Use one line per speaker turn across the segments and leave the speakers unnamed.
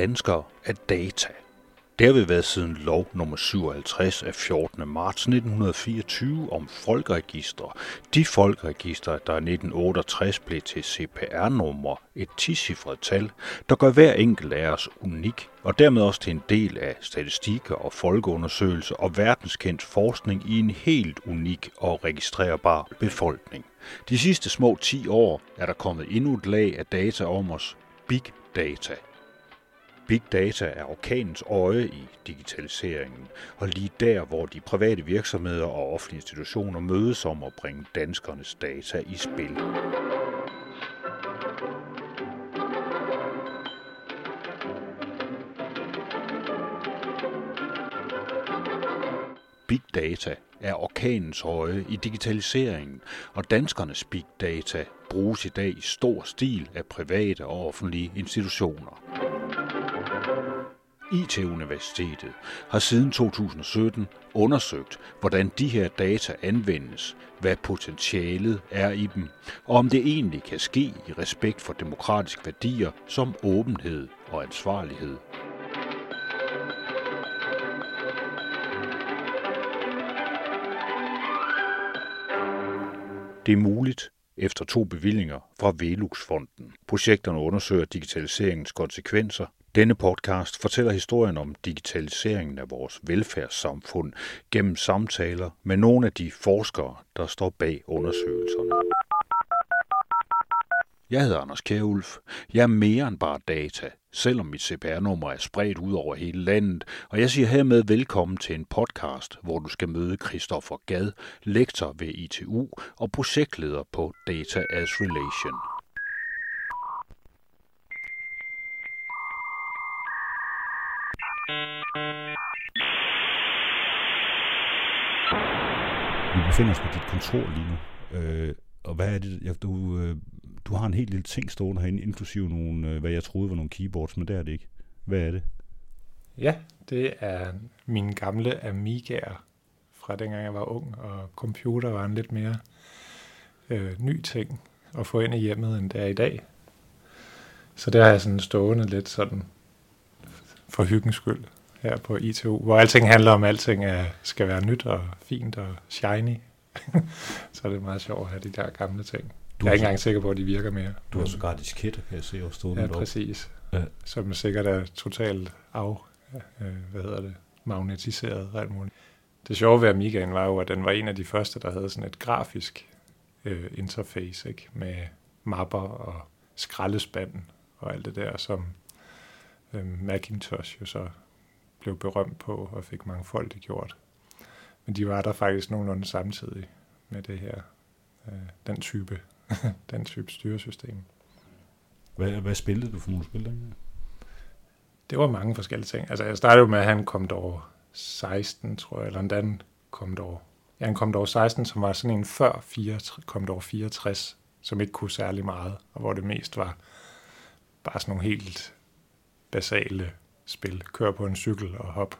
danskere af data. Det har vi været siden lov nummer 57 af 14. marts 1924 om folkeregister. De folkeregister, der i 1968 blev til CPR-nummer, et 10 tal, der gør hver enkelt af os unik, og dermed også til en del af statistikker og folkeundersøgelser og verdenskendt forskning i en helt unik og registrerbar befolkning. De sidste små 10 år er der kommet endnu et lag af data om os, big data – Big data er orkanens øje i digitaliseringen, og lige der, hvor de private virksomheder og offentlige institutioner mødes om at bringe danskernes data i spil. Big data er orkanens øje i digitaliseringen, og danskernes big data bruges i dag i stor stil af private og offentlige institutioner. IT-universitetet har siden 2017 undersøgt, hvordan de her data anvendes, hvad potentialet er i dem, og om det egentlig kan ske i respekt for demokratiske værdier som åbenhed og ansvarlighed. Det er muligt efter to bevillinger fra Velux-fonden. Projekterne undersøger digitaliseringens konsekvenser denne podcast fortæller historien om digitaliseringen af vores velfærdssamfund gennem samtaler med nogle af de forskere, der står bag undersøgelserne. Jeg hedder Anders Kjærulf. Jeg er mere end bare data, selvom mit CPR-nummer er spredt ud over hele landet, og jeg siger hermed velkommen til en podcast, hvor du skal møde Christoffer Gad, lektor ved ITU og projektleder på Data as Relation. Befinder os på dit kontor lige nu. Øh, og hvad er det? Ja, du, øh, du har en helt lille ting stående herinde, inklusive nogle, øh, hvad jeg troede var nogle keyboards, men det er det ikke. Hvad er det?
Ja, det er min gamle Amiga'er fra dengang jeg var ung, og computer var en lidt mere øh, ny ting at få ind i hjemmet, end det er i dag. Så det har jeg sådan stående lidt sådan for hyggens skyld her på ITU, hvor alting handler om, at alting er, skal være nyt og fint og shiny. så er det meget sjovt at have de der gamle ting. Du jeg er ikke engang sikker på, at de virker mere.
Du har sågar disketter, kan jeg se, og stående
Ja, præcis. Ja. Som sikkert er totalt af, øh, hvad hedder det, magnetiseret og alt muligt. Det sjove ved Amigaen var jo, at den var en af de første, der havde sådan et grafisk øh, interface, ikke? med mapper og skraldespanden og alt det der, som øh, Macintosh jo så blev berømt på og fik mange folk det gjort. Men de var der faktisk nogenlunde samtidig med det her, øh, den type, den type styresystem.
Hvad, hvad spillede du for nogle spil dengang?
Det var mange forskellige ting. Altså jeg startede med, at han kom over 16, tror jeg, eller en anden kom over. Ja, han kom over 16, som var sådan en før 4, kom over 64, som ikke kunne særlig meget, og hvor det mest var bare sådan nogle helt basale spil. kør på en cykel og hop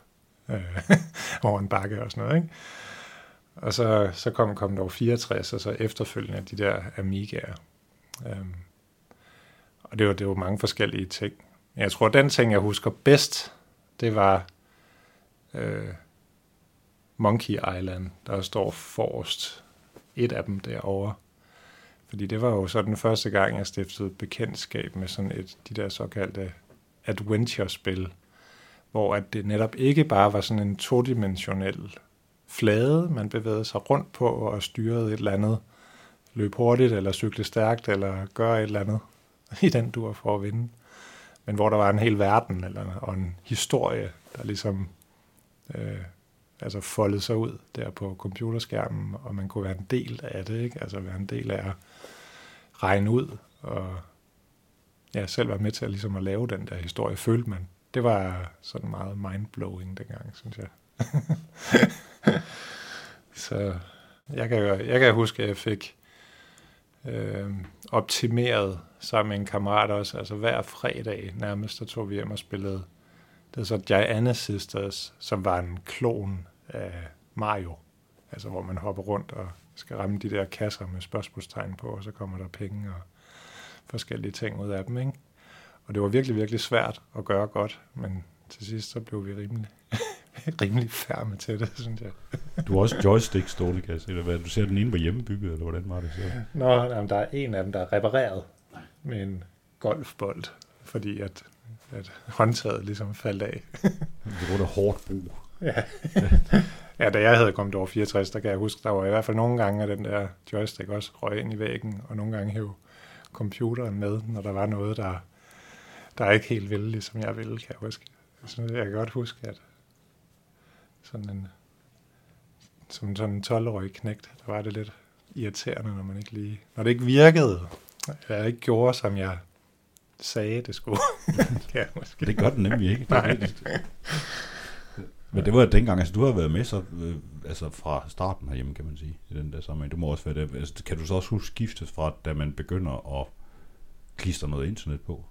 øh, over en bakke og sådan noget. Ikke? Og så, så kom Commodore 64, og så efterfølgende de der Amiga'er. Øhm, og det var, det var mange forskellige ting. Jeg tror, den ting, jeg husker bedst, det var øh, Monkey Island, der står forrest. Et af dem derovre. Fordi det var jo så den første gang, jeg stiftede bekendtskab med sådan et, de der såkaldte adventure-spil, hvor at det netop ikke bare var sådan en todimensionel flade, man bevægede sig rundt på og styrede et eller andet, løb hurtigt eller cykle stærkt eller gøre et eller andet i den dur for at vinde. Men hvor der var en hel verden eller, og en historie, der ligesom øh, altså foldede sig ud der på computerskærmen, og man kunne være en del af det, ikke? altså være en del af at regne ud og ja, selv være med til at, ligesom at lave den der historie, følte man det var sådan meget mindblowing dengang, synes jeg. så jeg kan, jeg kan huske, at jeg fik øh, optimeret sammen med en kammerat også, altså hver fredag nærmest, der tog vi hjem og spillede. Det er så Giant Sisters, som var en klon af Mario, altså hvor man hopper rundt og skal ramme de der kasser med spørgsmålstegn på, og så kommer der penge og forskellige ting ud af dem, ikke? og det var virkelig, virkelig svært at gøre godt, men til sidst så blev vi rimelig, rimelig færme til det, synes jeg.
Du har også joystick stående, kan. Eller hvad? Du ser den ene var hjemmebygget, eller hvordan var det så?
Nå, jamen, der er en af dem, der er repareret med en golfbold, fordi at, at håndtaget ligesom faldt af.
Det var da hårdt brug.
Ja. ja, da jeg havde kommet over 64, der kan jeg huske, der var i hvert fald nogle gange, at den der joystick også røg ind i væggen, og nogle gange hævde computeren med, når der var noget, der, der ikke helt ville, ligesom jeg ville, kan jeg huske. Så jeg kan godt huske, at sådan en, som sådan en 12-årig knægt, der var det lidt irriterende, når man ikke lige, når det ikke virkede, eller ikke gjorde, som jeg sagde, det skulle. kan jeg måske.
Det gør den nemlig ikke.
Nej.
Men det var dengang, altså du har været med så, øh, altså fra starten herhjemme, kan man sige, i den der sammenhæng. Du må også være det. Altså, kan du så også huske skiftet fra, da man begynder at klistre noget internet på?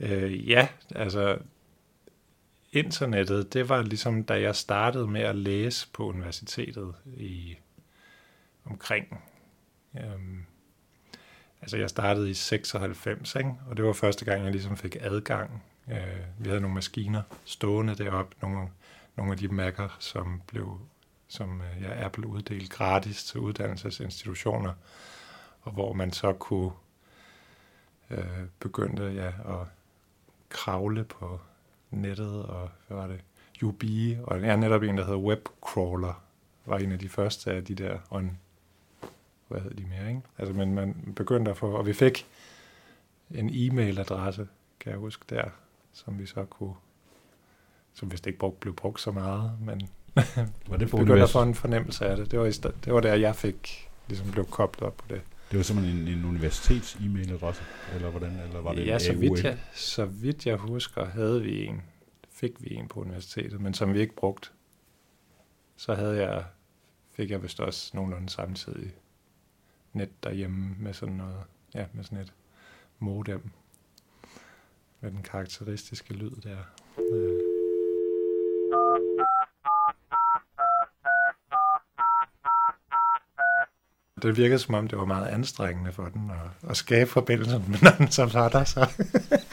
Øh, ja, altså internettet, det var ligesom, da jeg startede med at læse på universitetet i omkring, øhm, altså jeg startede i 96, ikke? og det var første gang, jeg ligesom fik adgang. Øh, vi havde nogle maskiner stående deroppe, nogle, nogle af de Mac'er, som blev som øh, ja, Apple uddelte gratis til uddannelsesinstitutioner, og hvor man så kunne øh, begynde ja, at kravle på nettet, og hvad var det? UB, og jeg er netop en, der hedder Webcrawler, var en af de første af de der, on, hvad hedder de mere, ikke? Altså, men man begyndte at få, og vi fik en e-mailadresse, kan jeg huske der, som vi så kunne, som vist ikke brugt, blev brugt så meget, men
Var det på
begyndte at få en fornemmelse af det. Det var, i sta- det var der, jeg fik, ligesom blev koblet op på det.
Det var simpelthen en, en universitets e-mailadresse, eller hvordan? Eller var det
ja, så vidt, jeg, så vidt jeg husker, havde vi en, fik vi en på universitetet, men som vi ikke brugte. Så havde jeg, fik jeg vist også nogenlunde samtidig net derhjemme med sådan noget, ja, med sådan et modem med den karakteristiske lyd der. Øh. Det virkede som om, det var meget anstrengende for den at, at skabe forbindelsen, men når den så var der, så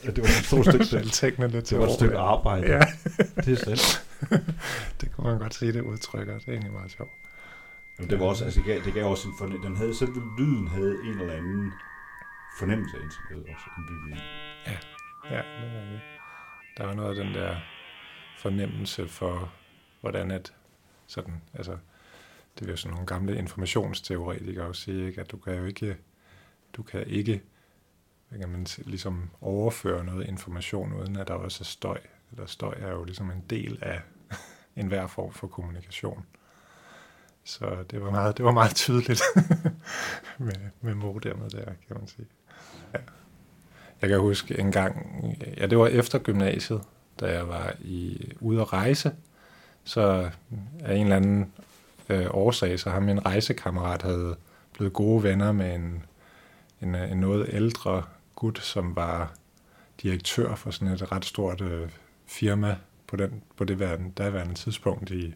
Ja, det var et stort stykke,
tingene lidt til
det var et stykke arbejde.
Ja,
Det er sandt.
det kunne man godt sige, det udtrykker. Det er egentlig meget sjovt.
Men det var også, altså det gav, det gav også en fornemmelse, den havde, selve lyden havde en eller anden fornemmelse af internettet også indbygget i.
Ja, det er det. Der var noget af den der fornemmelse for, hvordan at sådan, altså, det vil jo sådan nogle gamle informationsteoretikere også sige, ikke? at du kan jo ikke, du kan ikke, hvad kan man ligesom overføre noget information, uden at der også er støj. Eller støj er jo ligesom en del af enhver form for kommunikation. Så det var meget, det var meget tydeligt med, med modemmet der, kan man sige. Ja. Jeg kan huske en gang, ja det var efter gymnasiet, da jeg var i, ude at rejse, så af en eller anden øh, årsag, så har min rejsekammerat havde blevet gode venner med en, en, øh, en noget ældre gut, som var direktør for sådan et ret stort øh, firma på, den, på det verden, daværende tidspunkt i,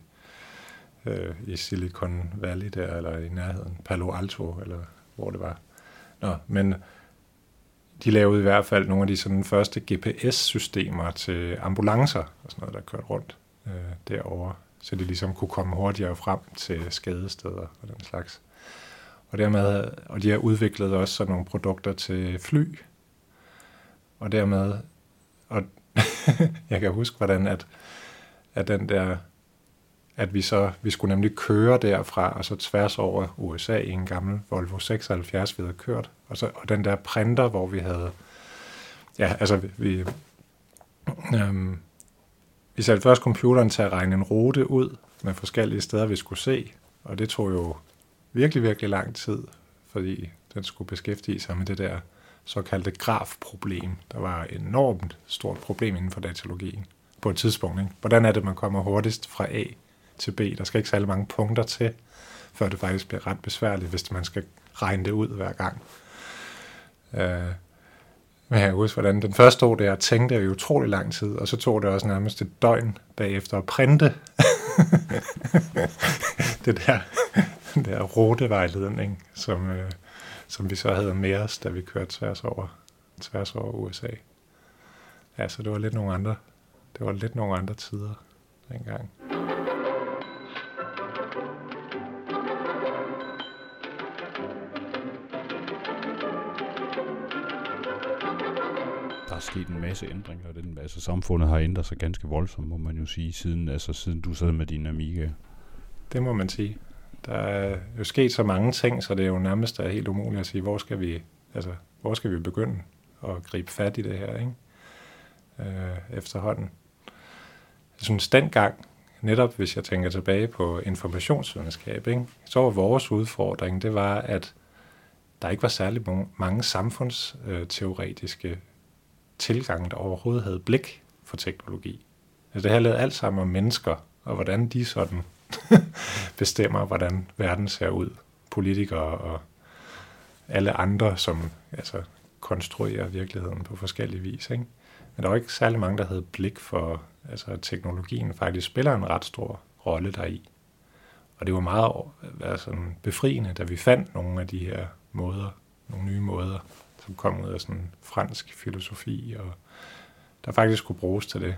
øh, i Silicon Valley der, eller i nærheden, Palo Alto, eller hvor det var. Nå, men de lavede i hvert fald nogle af de sådan første GPS-systemer til ambulancer og sådan noget, der kørte rundt øh, derovre, så de ligesom kunne komme hurtigere frem til skadesteder og den slags. Og dermed, og de har udviklet også sådan nogle produkter til fly. Og dermed, og jeg kan huske, hvordan at, at den der, at vi så, vi skulle nemlig køre derfra, og så tværs over USA i en gammel Volvo 76, vi havde kørt. Og, så, og den der printer, hvor vi havde, ja, altså vi, vi, øhm, vi satte først computeren til at regne en rute ud med forskellige steder, vi skulle se, og det tog jo virkelig, virkelig lang tid, fordi den skulle beskæftige sig med det der såkaldte grafproblem. Der var et enormt stort problem inden for datalogien på et tidspunkt. Ikke? Hvordan er det, man kommer hurtigst fra A til B? Der skal ikke særlig mange punkter til, før det faktisk bliver ret besværligt, hvis man skal regne det ud hver gang. Øh, men jeg husker, hvordan den første år, der tænkte jeg i utrolig lang tid, og så tog det også nærmest et døgn bagefter at printe det der, den der rutevejledning, som, øh, som vi så havde med os, da vi kørte tværs over tværs over USA. Ja, så det var lidt nogle andre, det var lidt nogle andre tider dengang.
Sket en masse ændringer. Den, altså, samfundet har ændret sig ganske voldsomt, må man jo sige, siden, altså, siden du sad med din Amiga.
Det må man sige. Der er jo sket så mange ting, så det er jo nærmest er helt umuligt at sige, hvor skal vi, altså, hvor skal vi begynde at gribe fat i det her, ikke? Øh, efterhånden. Jeg synes, dengang, netop hvis jeg tænker tilbage på informationsvidenskab, ikke, så var vores udfordring, det var, at der ikke var særlig mange samfundsteoretiske tilgang, der overhovedet havde blik for teknologi. Altså det handlede alt sammen om mennesker, og hvordan de sådan bestemmer, hvordan verden ser ud. Politikere og alle andre, som altså, konstruerer virkeligheden på forskellige vis. Ikke? Men der var ikke særlig mange, der havde blik for, altså, at teknologien faktisk spiller en ret stor rolle deri. Og det var meget altså, befriende, da vi fandt nogle af de her måder, nogle nye måder, skulle komme ud af sådan fransk filosofi, og der faktisk kunne bruges til det.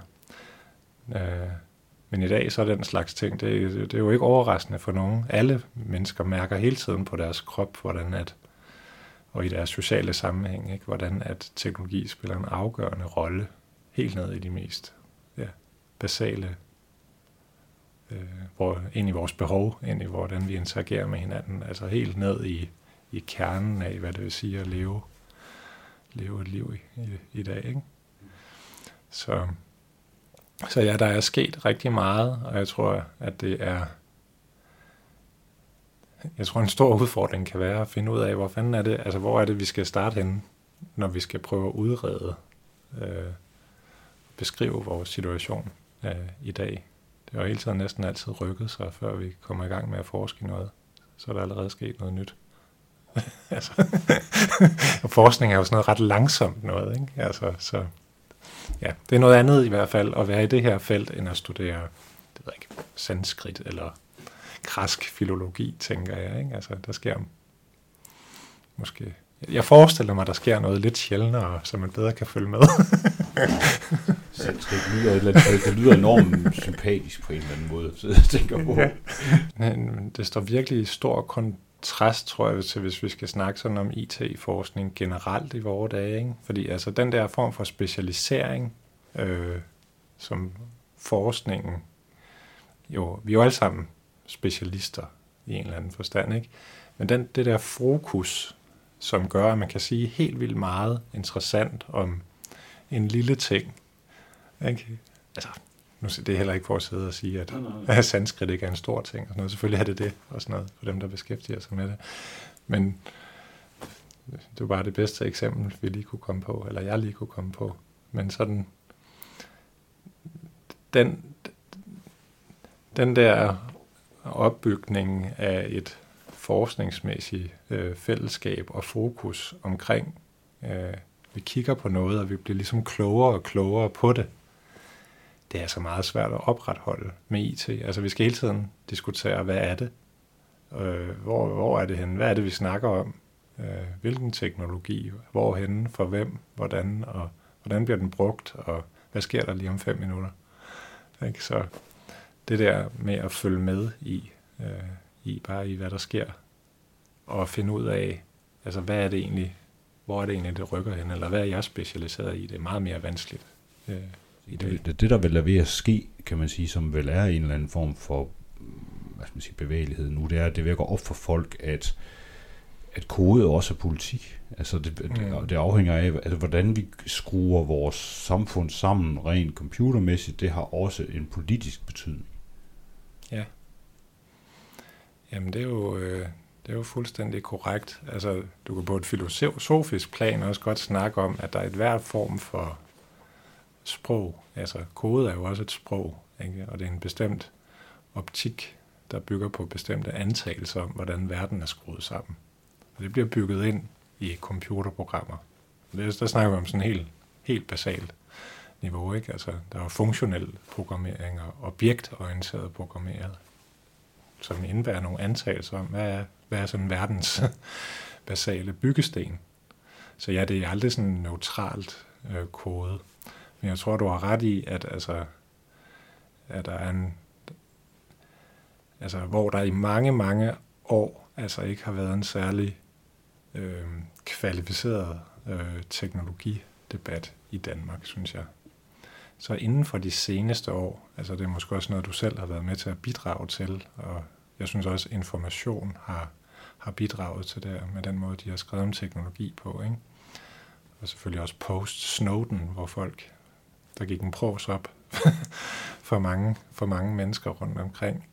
Øh, men i dag så er den slags ting, det, det er jo ikke overraskende for nogen. Alle mennesker mærker hele tiden på deres krop, hvordan at, og i deres sociale sammenhæng, ikke? hvordan at teknologi spiller en afgørende rolle helt ned i de mest ja, basale, øh, hvor, ind i vores behov, ind i hvordan vi interagerer med hinanden, altså helt ned i, i kernen af, hvad det vil sige at leve, leve et liv i, i, i dag. Ikke? Så, så ja, der er sket rigtig meget, og jeg tror, at det er jeg tror, en stor udfordring kan være at finde ud af, hvor fanden er det, altså hvor er det, vi skal starte henne, når vi skal prøve at udrede, øh, beskrive vores situation øh, i dag. Det har hele tiden næsten altid rykket sig, før vi kommer i gang med at forske i noget. Så er der allerede sket noget nyt. altså, og forskning er jo sådan noget ret langsomt noget, ikke? Altså, så ja, det er noget andet i hvert fald at være i det her felt, end at studere, det ved jeg ikke, sanskrit eller græsk filologi, tænker jeg. Ikke? Altså, der sker måske... Jeg forestiller mig, der sker noget lidt sjældnere, så man bedre kan følge med.
Sanskrit lyder, det lyder enormt sympatisk på en eller anden måde, så jeg tænker på. Ja.
Men det står virkelig i stor kontrast, tror jeg, til hvis vi skal snakke sådan om IT-forskning generelt i vores dage. Ikke? Fordi altså den der form for specialisering, øh, som forskningen, jo, vi er jo alle sammen specialister i en eller anden forstand, ikke? Men den, det der fokus, som gør, at man kan sige helt vildt meget interessant om en lille ting. Ikke? Altså, nu det er heller ikke for at sidde og sige, at, nej, nej. at sanskrit ikke er en stor ting. Og sådan noget. Selvfølgelig er det det, og sådan noget, for dem, der beskæftiger sig med det. Men det var bare det bedste eksempel, vi lige kunne komme på, eller jeg lige kunne komme på. Men sådan, den, den der opbygningen af et forskningsmæssigt øh, fællesskab og fokus omkring, øh, vi kigger på noget, og vi bliver ligesom klogere og klogere på det. Det er altså meget svært at opretholde med IT. Altså vi skal hele tiden diskutere, hvad er det? Øh, hvor, hvor er det henne? Hvad er det, vi snakker om? Øh, hvilken teknologi? Hvor henne? For hvem? Hvordan? Og hvordan bliver den brugt? Og hvad sker der lige om fem minutter? Ikke? Så det der med at følge med i, øh, i bare i hvad der sker, og finde ud af, altså hvad er det egentlig, hvor er det egentlig, det rykker hen, eller hvad er jeg specialiseret i, det er meget mere vanskeligt. Øh,
det. Det, det, der vel er ved at ske, kan man sige, som vel er en eller anden form for hvad skal man sige, bevægelighed nu, det er, at det virker op for folk, at at kode også er politik. Altså det, mm. det afhænger af, altså, hvordan vi skruer vores samfund sammen rent computermæssigt, det har også en politisk betydning.
Ja. Jamen det er jo, øh, det er jo fuldstændig korrekt. Altså du kan på et filosofisk plan også godt snakke om, at der er et hver form for sprog. Altså kode er jo også et sprog, ikke? og det er en bestemt optik, der bygger på bestemte antagelser om, hvordan verden er skruet sammen. Og det bliver bygget ind i computerprogrammer. Det, der snakker vi om sådan helt, helt basalt niveau. Ikke? Altså, der er funktionel programmering og objektorienteret programmering, som indebærer nogle antagelser om, hvad er, hvad er sådan verdens basale byggesten. så ja, det er aldrig sådan neutralt øh, kode. Men jeg tror, du har ret i, at, altså, at der er en... Altså, hvor der i mange, mange år altså ikke har været en særlig øh, kvalificeret øh, teknologidebat i Danmark, synes jeg. Så inden for de seneste år, altså det er måske også noget, du selv har været med til at bidrage til, og jeg synes også, at information har, har bidraget til det med den måde, de har skrevet om teknologi på. Ikke? Og selvfølgelig også post-Snowden, hvor folk, der gik en pros op for, mange, for mange mennesker rundt omkring.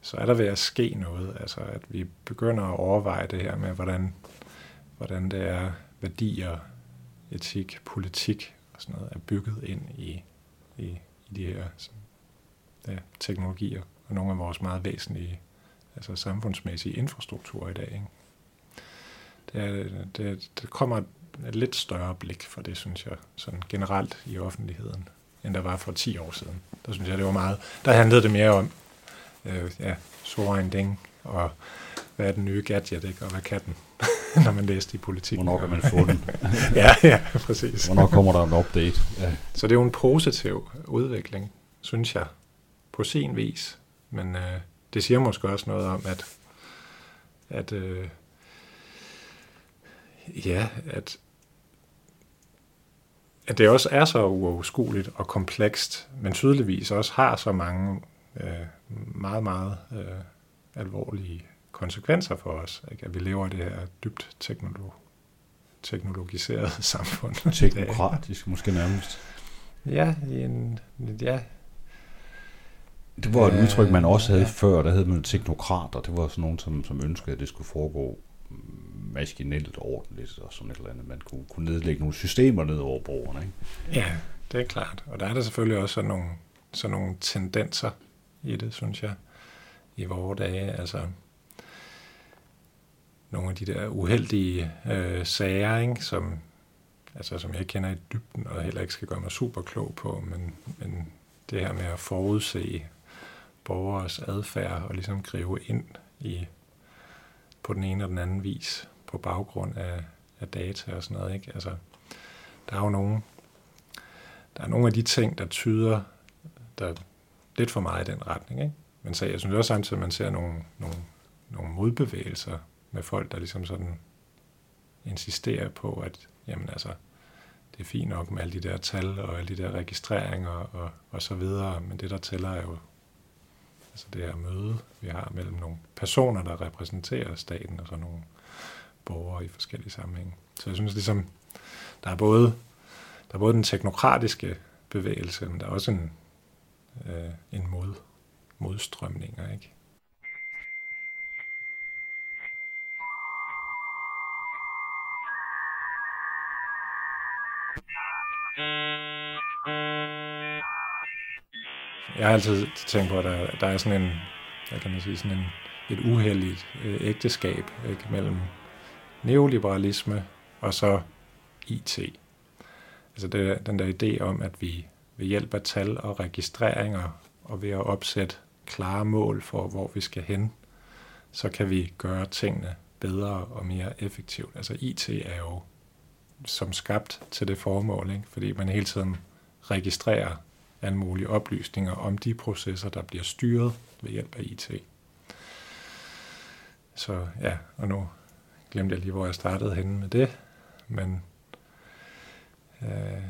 Så er der ved at ske noget, altså at vi begynder at overveje det her med, hvordan, hvordan det er værdier, etik, politik og sådan noget er bygget ind i, i, i de her sådan, ja, teknologier og nogle af vores meget væsentlige altså samfundsmæssige infrastrukturer i dag. Ikke? Det, er, det, det kommer lidt større blik for det, synes jeg, sådan generelt i offentligheden, end der var for 10 år siden. Der synes jeg, det var meget, der handlede det mere om, øh, ja, ding, og hvad er den nye gadget, ikke? og hvad kan den, når man læste i politik.
Hvornår kan man få den?
ja, ja, præcis.
Hvornår kommer der en update? Ja.
Så det er jo en positiv udvikling, synes jeg, på sin vis. Men øh, det siger måske også noget om, at, at øh, ja, at, at det også er så uoverskueligt og komplekst, men tydeligvis også har så mange øh, meget, meget øh, alvorlige konsekvenser for os, ikke? at vi lever i det her dybt teknologi teknologiseret samfund.
Teknokratisk måske nærmest.
Ja, en, ja.
Det var et udtryk, man også havde ja. før, der hed man teknokrater. Det var sådan nogen, som, som ønskede, at det skulle foregå maskinelt ordentligt og sådan et eller andet. Man kunne, kunne nedlægge nogle systemer ned over borgerne. Ikke?
Ja, det er klart. Og der er der selvfølgelig også sådan nogle, sådan nogle tendenser i det, synes jeg, i vores dage. Altså, nogle af de der uheldige øh, sager, ikke, som, altså, som jeg kender i dybden, og heller ikke skal gøre mig super klog på, men, men det her med at forudse borgers adfærd og ligesom gribe ind i på den ene og den anden vis på baggrund af, af data og sådan noget. Ikke? Altså, der er jo nogle, der er nogle af de ting, der tyder der lidt for meget i den retning. Ikke? Men så jeg synes også samtidig, at man ser nogle, nogle, nogle modbevægelser med folk, der ligesom sådan insisterer på, at jamen altså, det er fint nok med alle de der tal og alle de der registreringer og, og så videre, men det, der tæller, er jo altså det her møde, vi har mellem nogle personer, der repræsenterer staten, og så nogle borgere i forskellige sammenhænge. Så jeg synes ligesom, der er både, der er både den teknokratiske bevægelse, men der er også en, øh, en mod, modstrømninger, ikke? Jeg har altid tænkt på, at der, der er sådan en, hvad kan man sige, sådan en, et uheldigt øh, ægteskab ikke, mellem neoliberalisme og så IT. Altså det, den der idé om, at vi ved hjælp af tal og registreringer og ved at opsætte klare mål for, hvor vi skal hen, så kan vi gøre tingene bedre og mere effektivt. Altså IT er jo som skabt til det formål, ikke? fordi man hele tiden registrerer alle mulige oplysninger om de processer, der bliver styret ved hjælp af IT. Så ja, og nu glemte jeg lige, hvor jeg startede henne med det, men øh,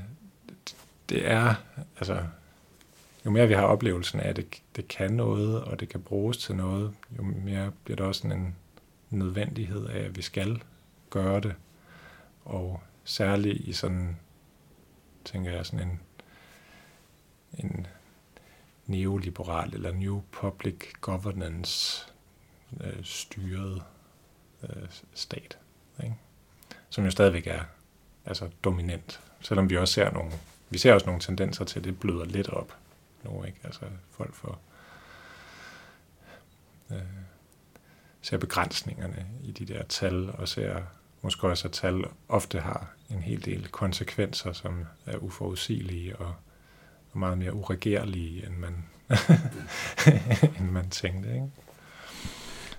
det er, altså, jo mere vi har oplevelsen af, at det, det kan noget, og det kan bruges til noget, jo mere bliver der også en nødvendighed af, at vi skal gøre det. Og særligt i sådan, tænker jeg, sådan en en neoliberal eller new public governance øh, styret øh, stat, ikke? som jo stadigvæk er altså dominant, selvom vi også ser nogle, vi ser også nogle tendenser til, at det bløder lidt op nu, ikke? Altså folk får øh, ser begrænsningerne i de der tal, og ser måske også, at tal ofte har en hel del konsekvenser, som er uforudsigelige og og meget mere uregerlige, end man, end man tænkte. Ikke?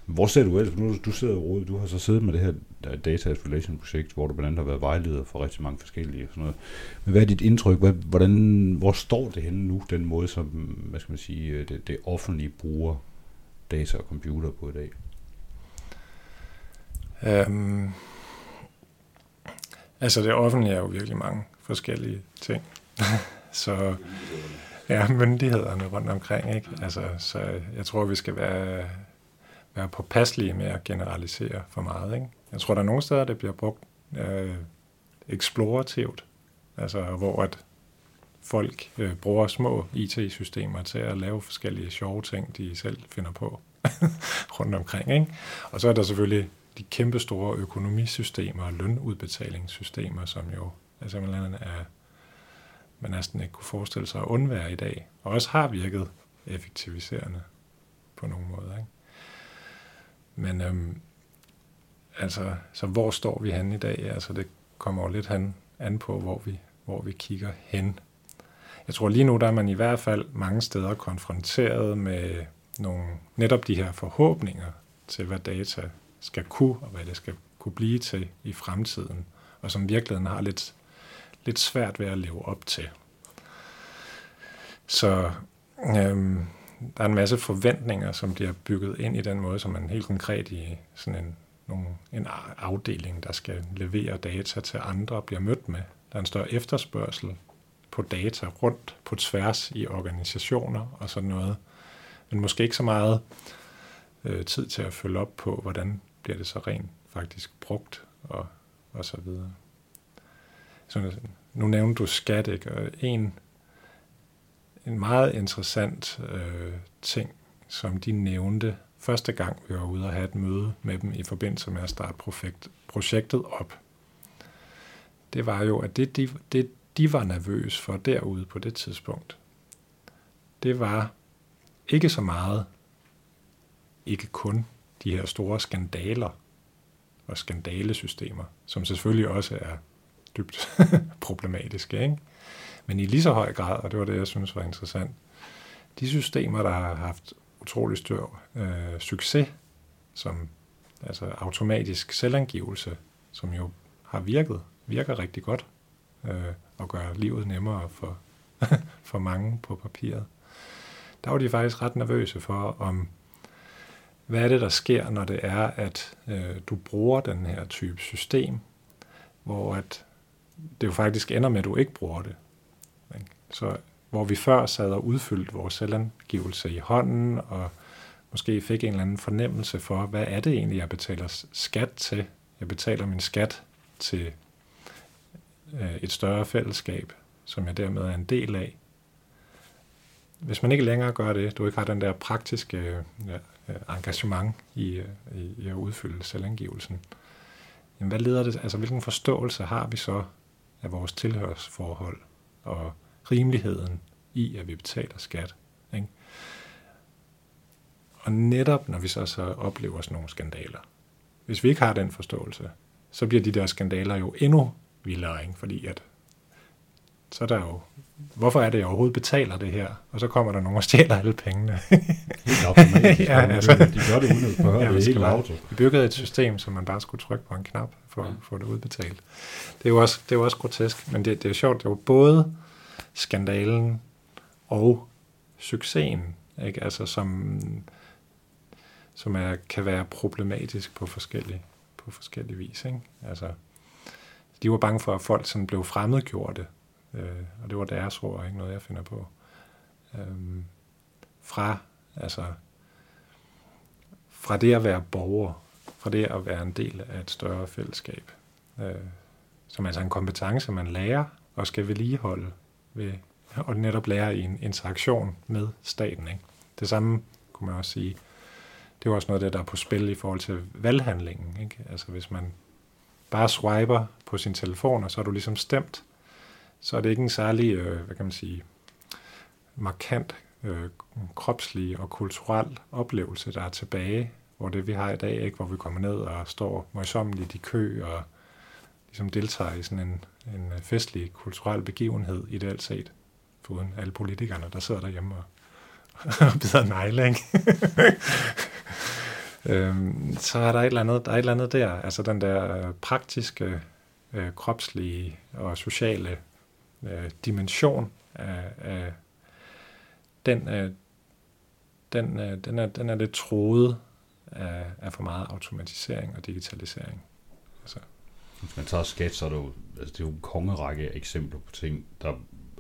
Hvor ser du ellers? Nu du sidder råd, du har så siddet med det her Data Exploration projekt, hvor du blandt andet har været vejleder for rigtig mange forskellige og sådan noget. Men hvad er dit indtryk? Hvordan, hvor står det henne nu, den måde, som hvad skal man sige, øh, det, det offentlige bruger data og computer på i dag?
Um, altså det offentlige er jo virkelig mange forskellige ting. så ja, myndighederne rundt omkring. Ikke? Altså, så jeg tror, vi skal være, være påpasselige med at generalisere for meget. Ikke? Jeg tror, der er nogle steder, det bliver brugt øh, eksplorativt, altså hvor at folk øh, bruger små IT-systemer til at lave forskellige sjove ting, de selv finder på rundt omkring. Ikke? Og så er der selvfølgelig de kæmpe store økonomisystemer og lønudbetalingssystemer, som jo altså, er, man næsten ikke kunne forestille sig at undvære i dag, og også har virket effektiviserende på nogle måder. Ikke? Men øhm, altså, så hvor står vi hen i dag? Altså, det kommer jo lidt hen, an på, hvor vi, hvor vi kigger hen. Jeg tror lige nu, der er man i hvert fald mange steder konfronteret med nogle, netop de her forhåbninger til, hvad data skal kunne, og hvad det skal kunne blive til i fremtiden, og som virkeligheden har lidt, lidt svært ved at leve op til. Så øhm, der er en masse forventninger, som bliver bygget ind i den måde, som man helt konkret i sådan en, nogle, en afdeling, der skal levere data til andre, bliver mødt med. Der er en større efterspørgsel på data rundt på tværs i organisationer og sådan noget. Men måske ikke så meget øh, tid til at følge op på, hvordan bliver det så rent faktisk brugt og, og så videre. Så, nu nævnte du skat, ikke? og en, en meget interessant øh, ting, som de nævnte første gang, vi var ude og have et møde med dem i forbindelse med at starte projekt, projektet op, det var jo, at det de, det, de var nervøs for derude på det tidspunkt, det var ikke så meget, ikke kun de her store skandaler og skandalesystemer, som selvfølgelig også er dybt problematiske, ikke? Men i lige så høj grad, og det var det, jeg synes var interessant, de systemer, der har haft utrolig stor øh, succes, som altså automatisk selvangivelse, som jo har virket, virker rigtig godt, øh, og gør livet nemmere for, for mange på papiret. Der var de faktisk ret nervøse for, om hvad er det, der sker, når det er, at øh, du bruger den her type system, hvor at det jo faktisk ender med, at du ikke bruger det. Så hvor vi før sad og udfyldte vores selvangivelse i hånden, og måske fik en eller anden fornemmelse for, hvad er det egentlig, jeg betaler skat til? Jeg betaler min skat til øh, et større fællesskab, som jeg dermed er en del af. Hvis man ikke længere gør det, du ikke har den der praktiske øh, ja, øh, engagement i, øh, i, i at udfylde selvangivelsen, jamen hvad leder det, altså hvilken forståelse har vi så af vores tilhørsforhold og rimeligheden i, at vi betaler skat. Ikke? Og netop når vi så, så oplever sådan nogle skandaler, hvis vi ikke har den forståelse, så bliver de der skandaler jo endnu vildere, ikke? fordi at så er der jo, hvorfor er det, jeg overhovedet betaler det her? Og så kommer der nogen og stjæler alle pengene.
helt automatisk. ja, altså, de gør det uden at prøve, ja, det er helt auto.
Vi byggede et system, som man bare skulle trykke på en knap for at få det udbetalt. Det er jo også, det er jo også grotesk, men det, det er sjovt, det er jo både skandalen og succesen, ikke? Altså, som, som er, kan være problematisk på forskellige, på forskellige vis. Ikke? Altså, de var bange for, at folk sådan blev fremmedgjorte Øh, og det var deres ord, ikke noget, jeg finder på. Øh, fra, altså, fra det at være borger, fra det at være en del af et større fællesskab, øh, som altså en kompetence, man lærer og skal vedligeholde ved, og netop lære i en interaktion med staten. Ikke? Det samme kunne man også sige, det er også noget af det, der er på spil i forhold til valghandlingen. Ikke? Altså hvis man bare swiper på sin telefon, og så er du ligesom stemt, så er det ikke en særlig, øh, hvad kan man sige, markant øh, kropslig og kulturel oplevelse, der er tilbage, hvor det vi har i dag, ikke, hvor vi kommer ned og står møjsommeligt i kø og ligesom deltager i sådan en, en øh, festlig kulturel begivenhed i det alt set, foruden alle politikerne, der sidder derhjemme og, og bider negle, ikke? øhm, så er der et, eller andet, der er et eller andet der. Altså den der øh, praktiske, øh, kropslige og sociale øh, dimension af, af den, øh, den, øh, den, er, den er lidt troet af, af for meget automatisering og digitalisering. Altså.
Hvis man tager skat, så er det jo, altså det er jo en kongerække af eksempler på ting, der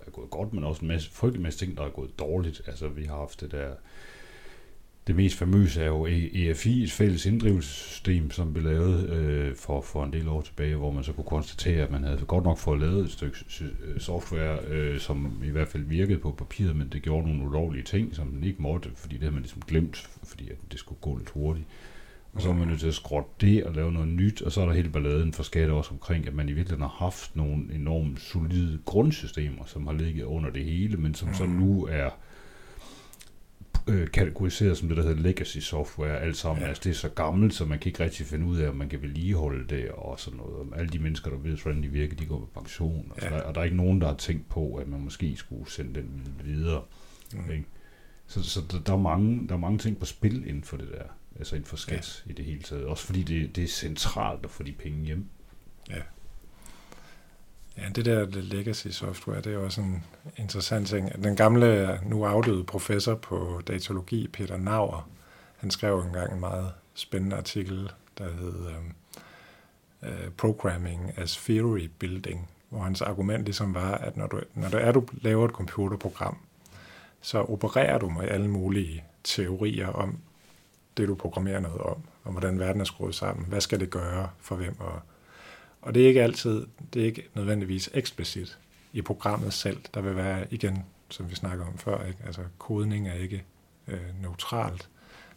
er gået godt, men også en masse, frygtelig masse ting, der er gået dårligt. Altså vi har haft det der det mest famøse er jo EFI, et fælles inddrivelsessystem, som blev lavet øh, for, for en del år tilbage, hvor man så kunne konstatere, at man havde godt nok fået lavet et stykke øh, software, øh, som i hvert fald virkede på papiret, men det gjorde nogle ulovlige ting, som den ikke måtte, fordi det havde man ligesom glemt, fordi at det skulle gå lidt hurtigt. Og så er man nødt til at skrotte det og lave noget nyt, og så er der hele balladen for skat også omkring, at man i virkeligheden har haft nogle enormt solide grundsystemer, som har ligget under det hele, men som så nu er øh, kategoriseret som det, der hedder legacy software, alt sammen. Ja. Altså, det er så gammelt, så man kan ikke rigtig finde ud af, om man kan vedligeholde det og sådan noget. Alle de mennesker, der ved, hvordan de virker, de går på pension. Og, ja. der, og der er ikke nogen, der har tænkt på, at man måske skulle sende den videre. Mm. Ikke? Så, så der, der, er mange, der er mange ting på spil inden for det der. Altså inden for skat ja. i det hele taget. Også fordi det, det er centralt at få de penge hjem.
Ja. Ja, det der legacy software, det er også en interessant ting. Den gamle, nu afdøde professor på datalogi, Peter Nauer, han skrev engang en meget spændende artikel, der hed uh, uh, Programming as Theory Building, hvor hans argument ligesom var, at når du, når du er, du laver et computerprogram, så opererer du med alle mulige teorier om det, du programmerer noget om, og hvordan verden er skruet sammen. Hvad skal det gøre for hvem, og og det er ikke altid, det er ikke nødvendigvis eksplicit i programmet selv. Der vil være, igen, som vi snakker om før, ikke? altså kodning er ikke øh, neutralt.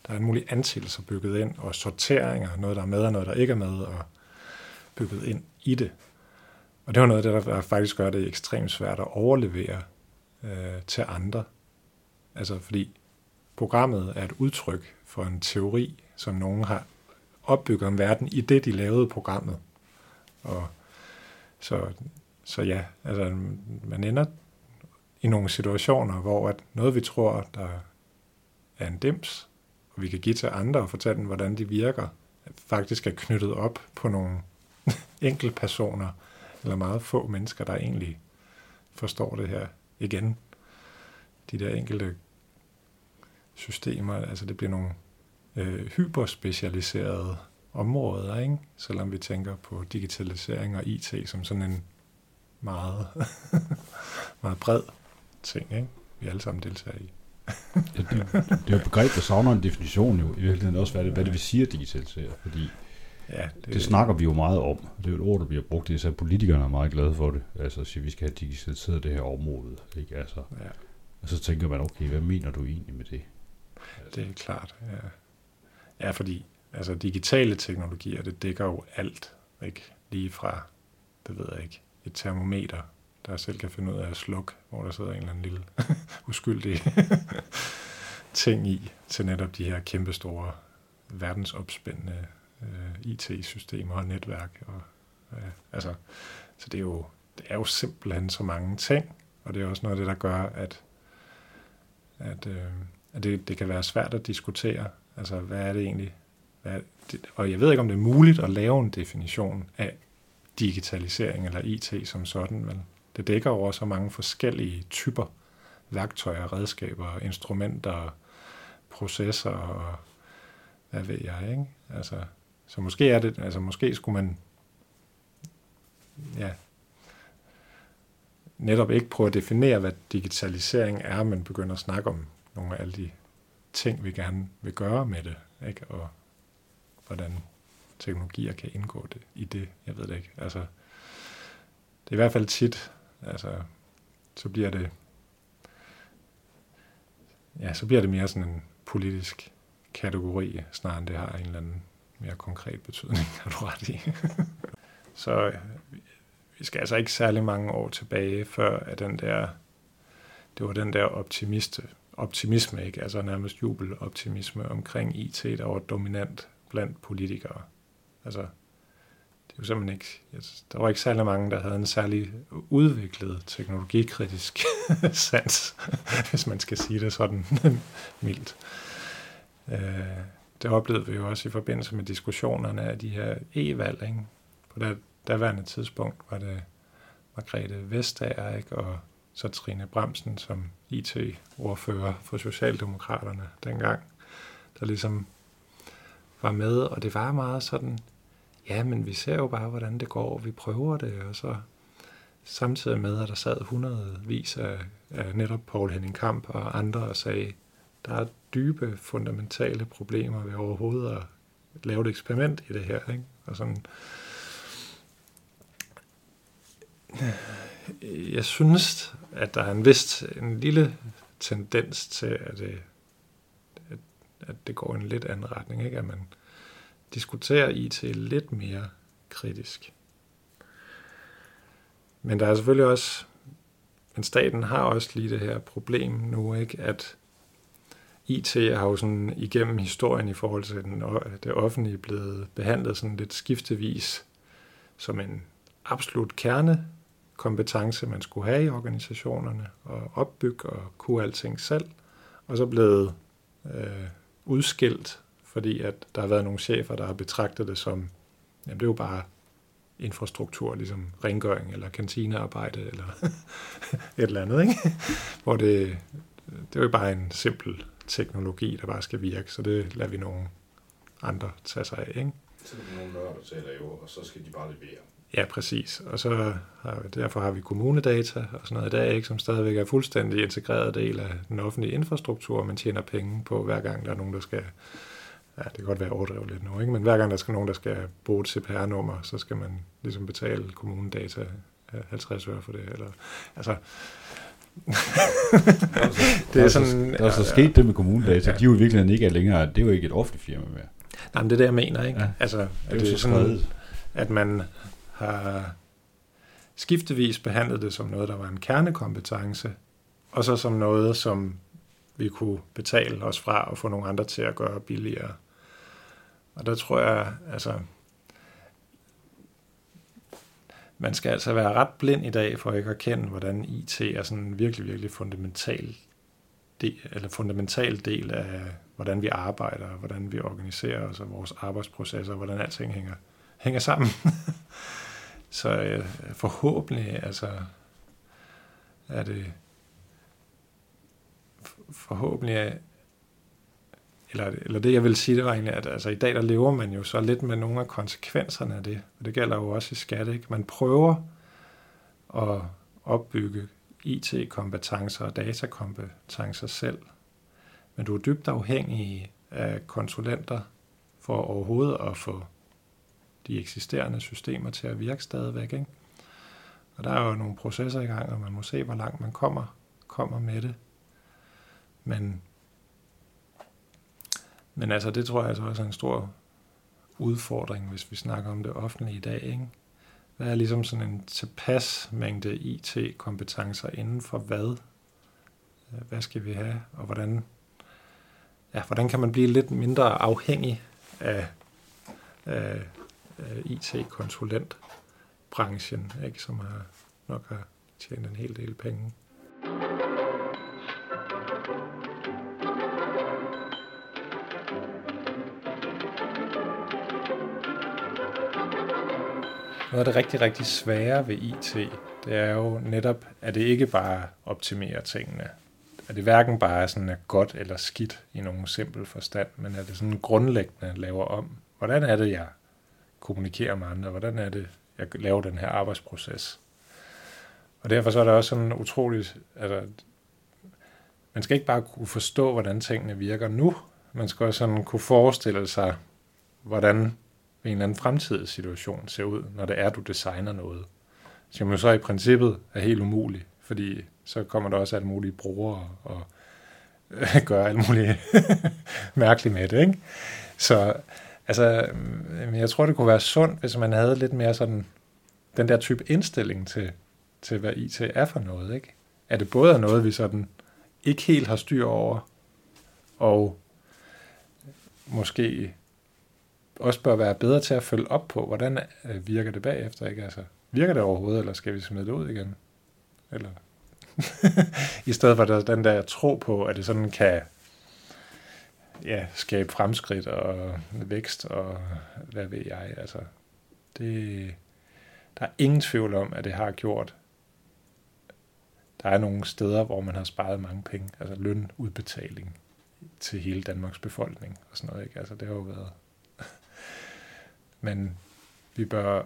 Der er en mulig antagelser bygget ind, og sorteringer, noget der er med og noget der ikke er med, og bygget ind i det. Og det var noget af det, der faktisk gør det ekstremt svært at overlevere øh, til andre. Altså fordi programmet er et udtryk for en teori, som nogen har opbygget om verden i det, de lavede programmet. Og så, så ja, altså man ender i nogle situationer, hvor at noget vi tror, der er en dims, og vi kan give til andre og fortælle dem, hvordan de virker, faktisk er knyttet op på nogle personer, eller meget få mennesker, der egentlig forstår det her igen. De der enkelte systemer, altså det bliver nogle øh, hyperspecialiserede områder, ikke? selvom vi tænker på digitalisering og IT som sådan en meget, meget bred ting, ikke? vi alle sammen deltager i.
ja, det, det er jo et begreb, der savner en definition jo, i virkeligheden også, hvad det, hvad det vil sige at digitalisere, fordi ja, det, det snakker vi jo meget om. Det er jo et ord, der bliver brugt, det er politikerne er meget glade for det, altså at sige, at vi skal have digitaliseret det her område, ikke? Altså, ja. Og så tænker man, okay, hvad mener du egentlig med det?
Det er klart, ja. Ja, fordi altså digitale teknologier, det dækker jo alt, ikke? Lige fra, det ved jeg ikke, et termometer, der selv kan finde ud af at slukke, hvor der sidder en eller anden lille uskyldig ting i, til netop de her kæmpestore verdensopspændende øh, IT-systemer og netværk. Og, øh, altså, så det er, jo, det er jo simpelthen så mange ting, og det er også noget af det, der gør, at, at, øh, at det, det kan være svært at diskutere. Altså, hvad er det egentlig, hvad, det og jeg ved ikke, om det er muligt at lave en definition af digitalisering eller IT som sådan, men det dækker over så mange forskellige typer værktøjer, redskaber, instrumenter, processer og hvad ved jeg, ikke? Altså, så måske er det, altså måske skulle man ja, netop ikke prøve at definere, hvad digitalisering er, men begynder at snakke om nogle af alle de ting, vi gerne vil gøre med det, ikke? Og hvordan teknologier kan indgå det, i det. Jeg ved det ikke. Altså, det er i hvert fald tit, altså, så bliver det, ja, så bliver det mere sådan en politisk kategori, snarere end det har en eller anden mere konkret betydning, har du ret i. så vi skal altså ikke særlig mange år tilbage, før at den der, det var den der optimiste, optimisme, ikke? altså nærmest jubeloptimisme omkring IT, der var dominant blandt politikere. Altså, det er jo simpelthen ikke, der var ikke særlig mange, der havde en særlig udviklet teknologikritisk sans, hvis man skal sige det sådan mildt. Øh, det oplevede vi jo også i forbindelse med diskussionerne af de her e-valg. Ikke? På det daværende tidspunkt var det Margrethe Vestager ikke? og så Trine Bremsen som IT-ordfører for Socialdemokraterne dengang, der ligesom var med, og det var meget sådan, ja, men vi ser jo bare, hvordan det går, vi prøver det, og så samtidig med, at der sad hundredvis af, af netop Paul Henning Kamp og andre og sagde, der er dybe, fundamentale problemer ved overhovedet at lave et eksperiment i det her. Ikke? Og sådan, jeg synes, at der er en vist, en lille tendens til, at det, at, at det går i en lidt anden retning, ikke? at man diskuterer IT lidt mere kritisk. Men der er selvfølgelig også, men staten har også lige det her problem nu, ikke? at IT har jo sådan igennem historien i forhold til den, det offentlige blevet behandlet sådan lidt skiftevis som en absolut kerne kompetence, man skulle have i organisationerne, og opbygge og kunne alting selv, og så blevet øh, udskilt, fordi at der har været nogle chefer, der har betragtet det som, jamen det er jo bare infrastruktur, ligesom rengøring eller kantinearbejde eller et eller andet, ikke? hvor det, det er jo bare en simpel teknologi, der bare skal virke, så det lader vi nogle andre tage sig af. Ikke?
Så er det nogle nørder, der taler jo, og så skal de bare levere.
Ja, præcis. Og så har vi, derfor har vi kommunedata og sådan noget i dag, ikke, som stadigvæk er fuldstændig integreret del af den offentlige infrastruktur, man tjener penge på hver gang, der er nogen, der skal ja, det kan godt være overdrevet lidt nu, ikke? men hver gang der skal nogen, der skal bruge et CPR-nummer, så skal man ligesom betale kommunedata 50 øre for det. Eller, altså,
det er sådan... Der er så, sket det med kommunedata. Ja. De er jo i virkeligheden ikke længere, det er jo ikke et offentligt firma mere.
Nej, men det er det, jeg mener, ikke? Ja. Altså, det er, det er sådan, at man har skiftevis behandlet det som noget, der var en kernekompetence, og så som noget, som vi kunne betale os fra og få nogle andre til at gøre billigere. Og der tror jeg, altså, man skal altså være ret blind i dag for ikke at kende, hvordan IT er sådan en virkelig, virkelig fundamental del, eller fundamental del af, hvordan vi arbejder, hvordan vi organiserer os og vores arbejdsprocesser, hvordan alting hænger, hænger sammen. Så øh, forhåbentlig altså, er det forhåbentlig eller, eller det jeg vil sige, det var egentlig, at altså, i dag der lever man jo så lidt med nogle af konsekvenserne af det. Og det gælder jo også i skat. Ikke? Man prøver at opbygge IT-kompetencer og datakompetencer selv. Men du er dybt afhængig af konsulenter for overhovedet at få de eksisterende systemer til at virke stadigvæk. Ikke? Og der er jo nogle processer i gang, og man må se, hvor langt man kommer, kommer med det. Men men altså, det tror jeg altså også er en stor udfordring, hvis vi snakker om det offentlige i dag. Ikke? Hvad er ligesom sådan en tilpas mængde IT-kompetencer inden for hvad? Hvad skal vi have, og hvordan, ja, hvordan kan man blive lidt mindre afhængig af, af, Øh, af IT-konsulentbranchen, ikke, som har, nok har tjent en hel del penge? Noget af det rigtig, rigtig svære ved IT, det er jo netop, at det ikke bare optimerer tingene. At det hverken bare er sådan er godt eller skidt i nogen simpel forstand, men at det sådan grundlæggende laver om. Hvordan er det, jeg kommunikerer med andre? Hvordan er det, jeg laver den her arbejdsproces? Og derfor så er der også sådan utroligt, altså, man skal ikke bare kunne forstå, hvordan tingene virker nu, man skal også sådan kunne forestille sig, hvordan en eller anden fremtidig situation ser ud, når det er, du designer noget. Som jo så i princippet er helt umuligt, fordi så kommer der også alle mulige brugere og øh, gør alt muligt mærkeligt med det. Ikke? Så altså, øhm, jeg tror, det kunne være sundt, hvis man havde lidt mere sådan den der type indstilling til, til hvad IT er for noget. Ikke? At det både er noget, vi sådan ikke helt har styr over, og måske også bør være bedre til at følge op på, hvordan øh, virker det bagefter, ikke? Altså, virker det overhovedet, eller skal vi smide det ud igen? Eller i stedet for den der tro på, at det sådan kan ja, skabe fremskridt og vækst og hvad ved jeg. Altså, det, der er ingen tvivl om, at det har gjort. Der er nogle steder, hvor man har sparet mange penge, altså lønudbetaling til hele Danmarks befolkning og sådan noget. Ikke? Altså, det har jo været... Men vi bør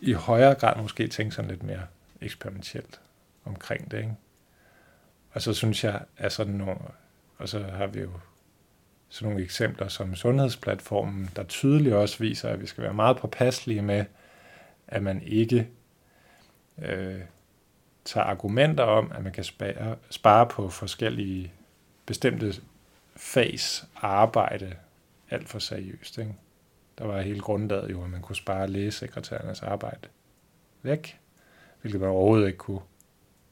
i højere grad måske tænke sådan lidt mere eksperimentelt omkring det. Ikke? Og så synes jeg, at sådan nogle, og så har vi jo sådan nogle eksempler som sundhedsplatformen, der tydeligt også viser, at vi skal være meget påpasselige med, at man ikke øh, tager argumenter om, at man kan spare, spare på forskellige bestemte fags arbejde alt for seriøst. Ikke? Der var hele grundlaget jo, at man kunne spare lægesekretærernes arbejde væk, hvilket man overhovedet ikke kunne.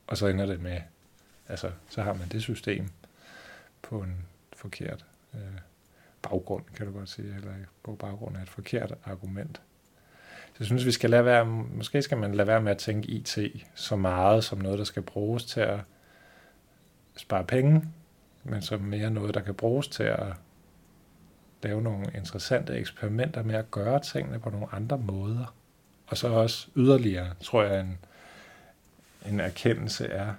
Og så ender det med, altså, så har man det system på en forkert øh, baggrund, kan du godt sige, eller på baggrund af et forkert argument. Så jeg synes, vi skal lade være, måske skal man lade være med at tænke IT så meget som noget, der skal bruges til at spare penge, men som mere noget, der kan bruges til at lave nogle interessante eksperimenter med at gøre tingene på nogle andre måder. Og så også yderligere, tror jeg, en, en erkendelse er,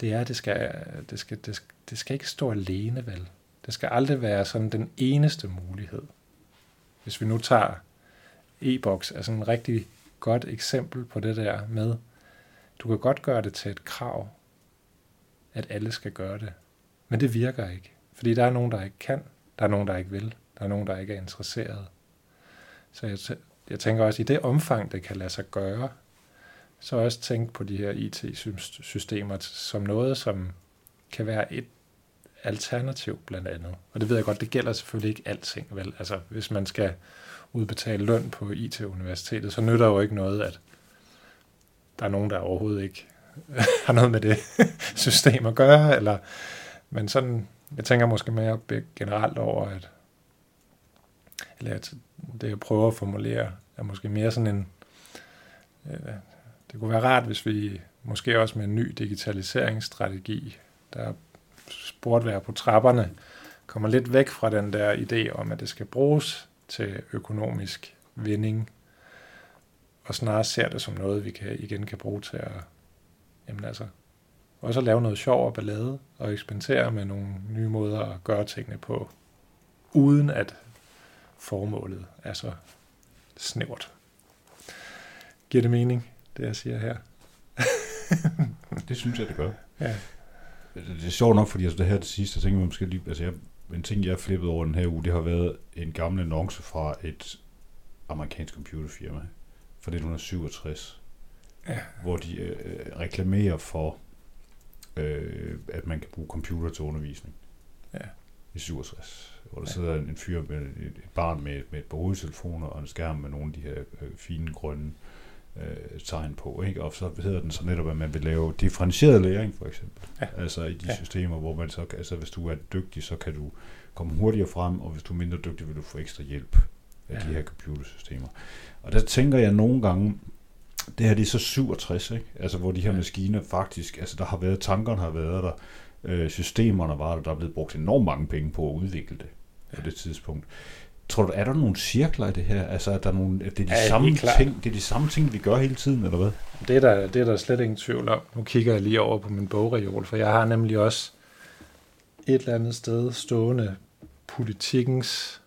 det er, det skal, det skal, det skal, det skal ikke stå alene, vel? Det skal aldrig være sådan den eneste mulighed. Hvis vi nu tager e-boks er sådan et rigtig godt eksempel på det der med, du kan godt gøre det til et krav, at alle skal gøre det. Men det virker ikke. Fordi der er nogen, der ikke kan. Der er nogen, der ikke vil. Der er nogen, der ikke er interesseret. Så jeg, jeg tænker også, at i det omfang, det kan lade sig gøre, så også tænke på de her IT-systemer som noget, som kan være et alternativ blandt andet. Og det ved jeg godt, det gælder selvfølgelig ikke alting, vel? Altså, hvis man skal udbetale løn på IT-universitetet, så nytter jo ikke noget, at der er nogen, der overhovedet ikke har noget med det system at gøre, eller, men sådan, jeg tænker måske mere generelt over, at eller at det jeg prøver at formulere, er måske mere sådan en, øh, det kunne være rart, hvis vi måske også med en ny digitaliseringsstrategi, der burde være på trapperne, kommer lidt væk fra den der idé om, at det skal bruges til økonomisk vinding, og snarere ser det som noget, vi kan, igen kan bruge til at jamen altså, også at lave noget sjov og ballade, og eksperimentere med nogle nye måder at gøre tingene på, uden at formålet er så snævert. Giver det mening, det jeg siger her?
det synes jeg, det gør.
Ja.
Det er sjovt nok, fordi altså, det her til sidst, jeg tænker måske lige, altså jeg, en ting, jeg har flippet over den her uge, det har været en gammel annonce fra et amerikansk computerfirma fra 1967,
ja.
hvor de øh, reklamerer for, øh, at man kan bruge computer til undervisning.
Ja.
I 67, hvor der ja. sidder en fyr med et, et barn med, med et par hovedtelefoner og en skærm med nogle af de her øh, fine grønne øh, tegn på, ikke? og så hedder den så netop, at man vil lave differentieret læring, for eksempel.
Ja.
Altså i de
Ja.
systemer, hvor man så, altså hvis du er dygtig, så kan du komme hurtigere frem, og hvis du er mindre dygtig, vil du få ekstra hjælp af
Ja.
de her computersystemer. Og der tænker jeg nogle gange, det her det er så 67, ikke? Altså hvor de her
Ja.
maskiner faktisk, altså der har været, tankerne har været der, øh, systemerne var der, der er blevet brugt enormt mange penge på at udvikle det på det tidspunkt. Tror du, er der nogle cirkler i det her? Altså, er der nogle, er det, de
Ja,
samme ting, det er de samme ting, vi gør hele tiden, eller hvad?
Det er, der, det er der slet ingen tvivl om. Nu kigger jeg lige over på min bogreol, for jeg har nemlig også et eller andet sted stående politikens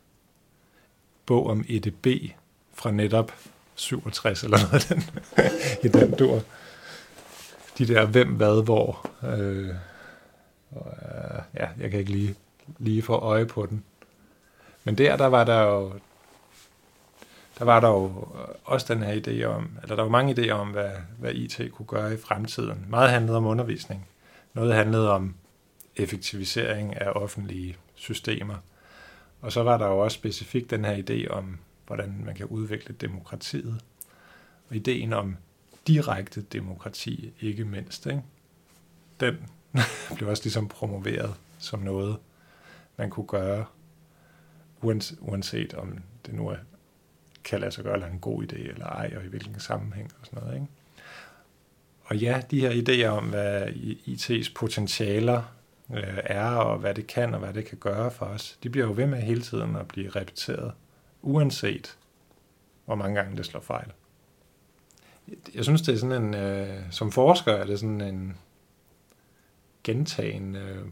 bog om EDB fra netop 67 eller noget den, i den dur. De der hvem, hvad, hvor. Øh, og, øh, ja, jeg kan ikke lige, lige få øje på den. Men der, der var der jo der var der jo også den her idé om, eller der var mange idéer om, hvad, hvad IT kunne gøre i fremtiden. Meget handlede om undervisning. Noget handlede om effektivisering af offentlige systemer. Og så var der jo også specifikt den her idé om, hvordan man kan udvikle demokratiet. Og ideen om direkte demokrati, ikke mindst. Ikke? Den blev også ligesom promoveret som noget, man kunne gøre, uanset om det nu er kan lade sig gøre, eller en god idé, eller ej, og i hvilken sammenhæng, og sådan noget. Ikke? Og ja, de her idéer om, hvad IT's potentialer øh, er, og hvad det kan, og hvad det kan gøre for os, de bliver jo ved med hele tiden at blive repeteret, uanset hvor mange gange det slår fejl. Jeg synes, det er sådan en, øh, som forsker er det sådan en gentagen øh,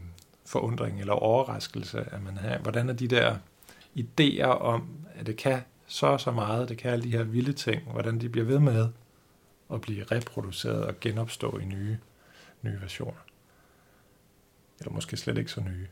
forundring eller overraskelse, at man har, hvordan er de der idéer om, at det kan så og så meget, det kan alle de her vilde ting, hvordan de bliver ved med at blive reproduceret og genopstå i nye, nye versioner. Eller måske slet ikke så nye.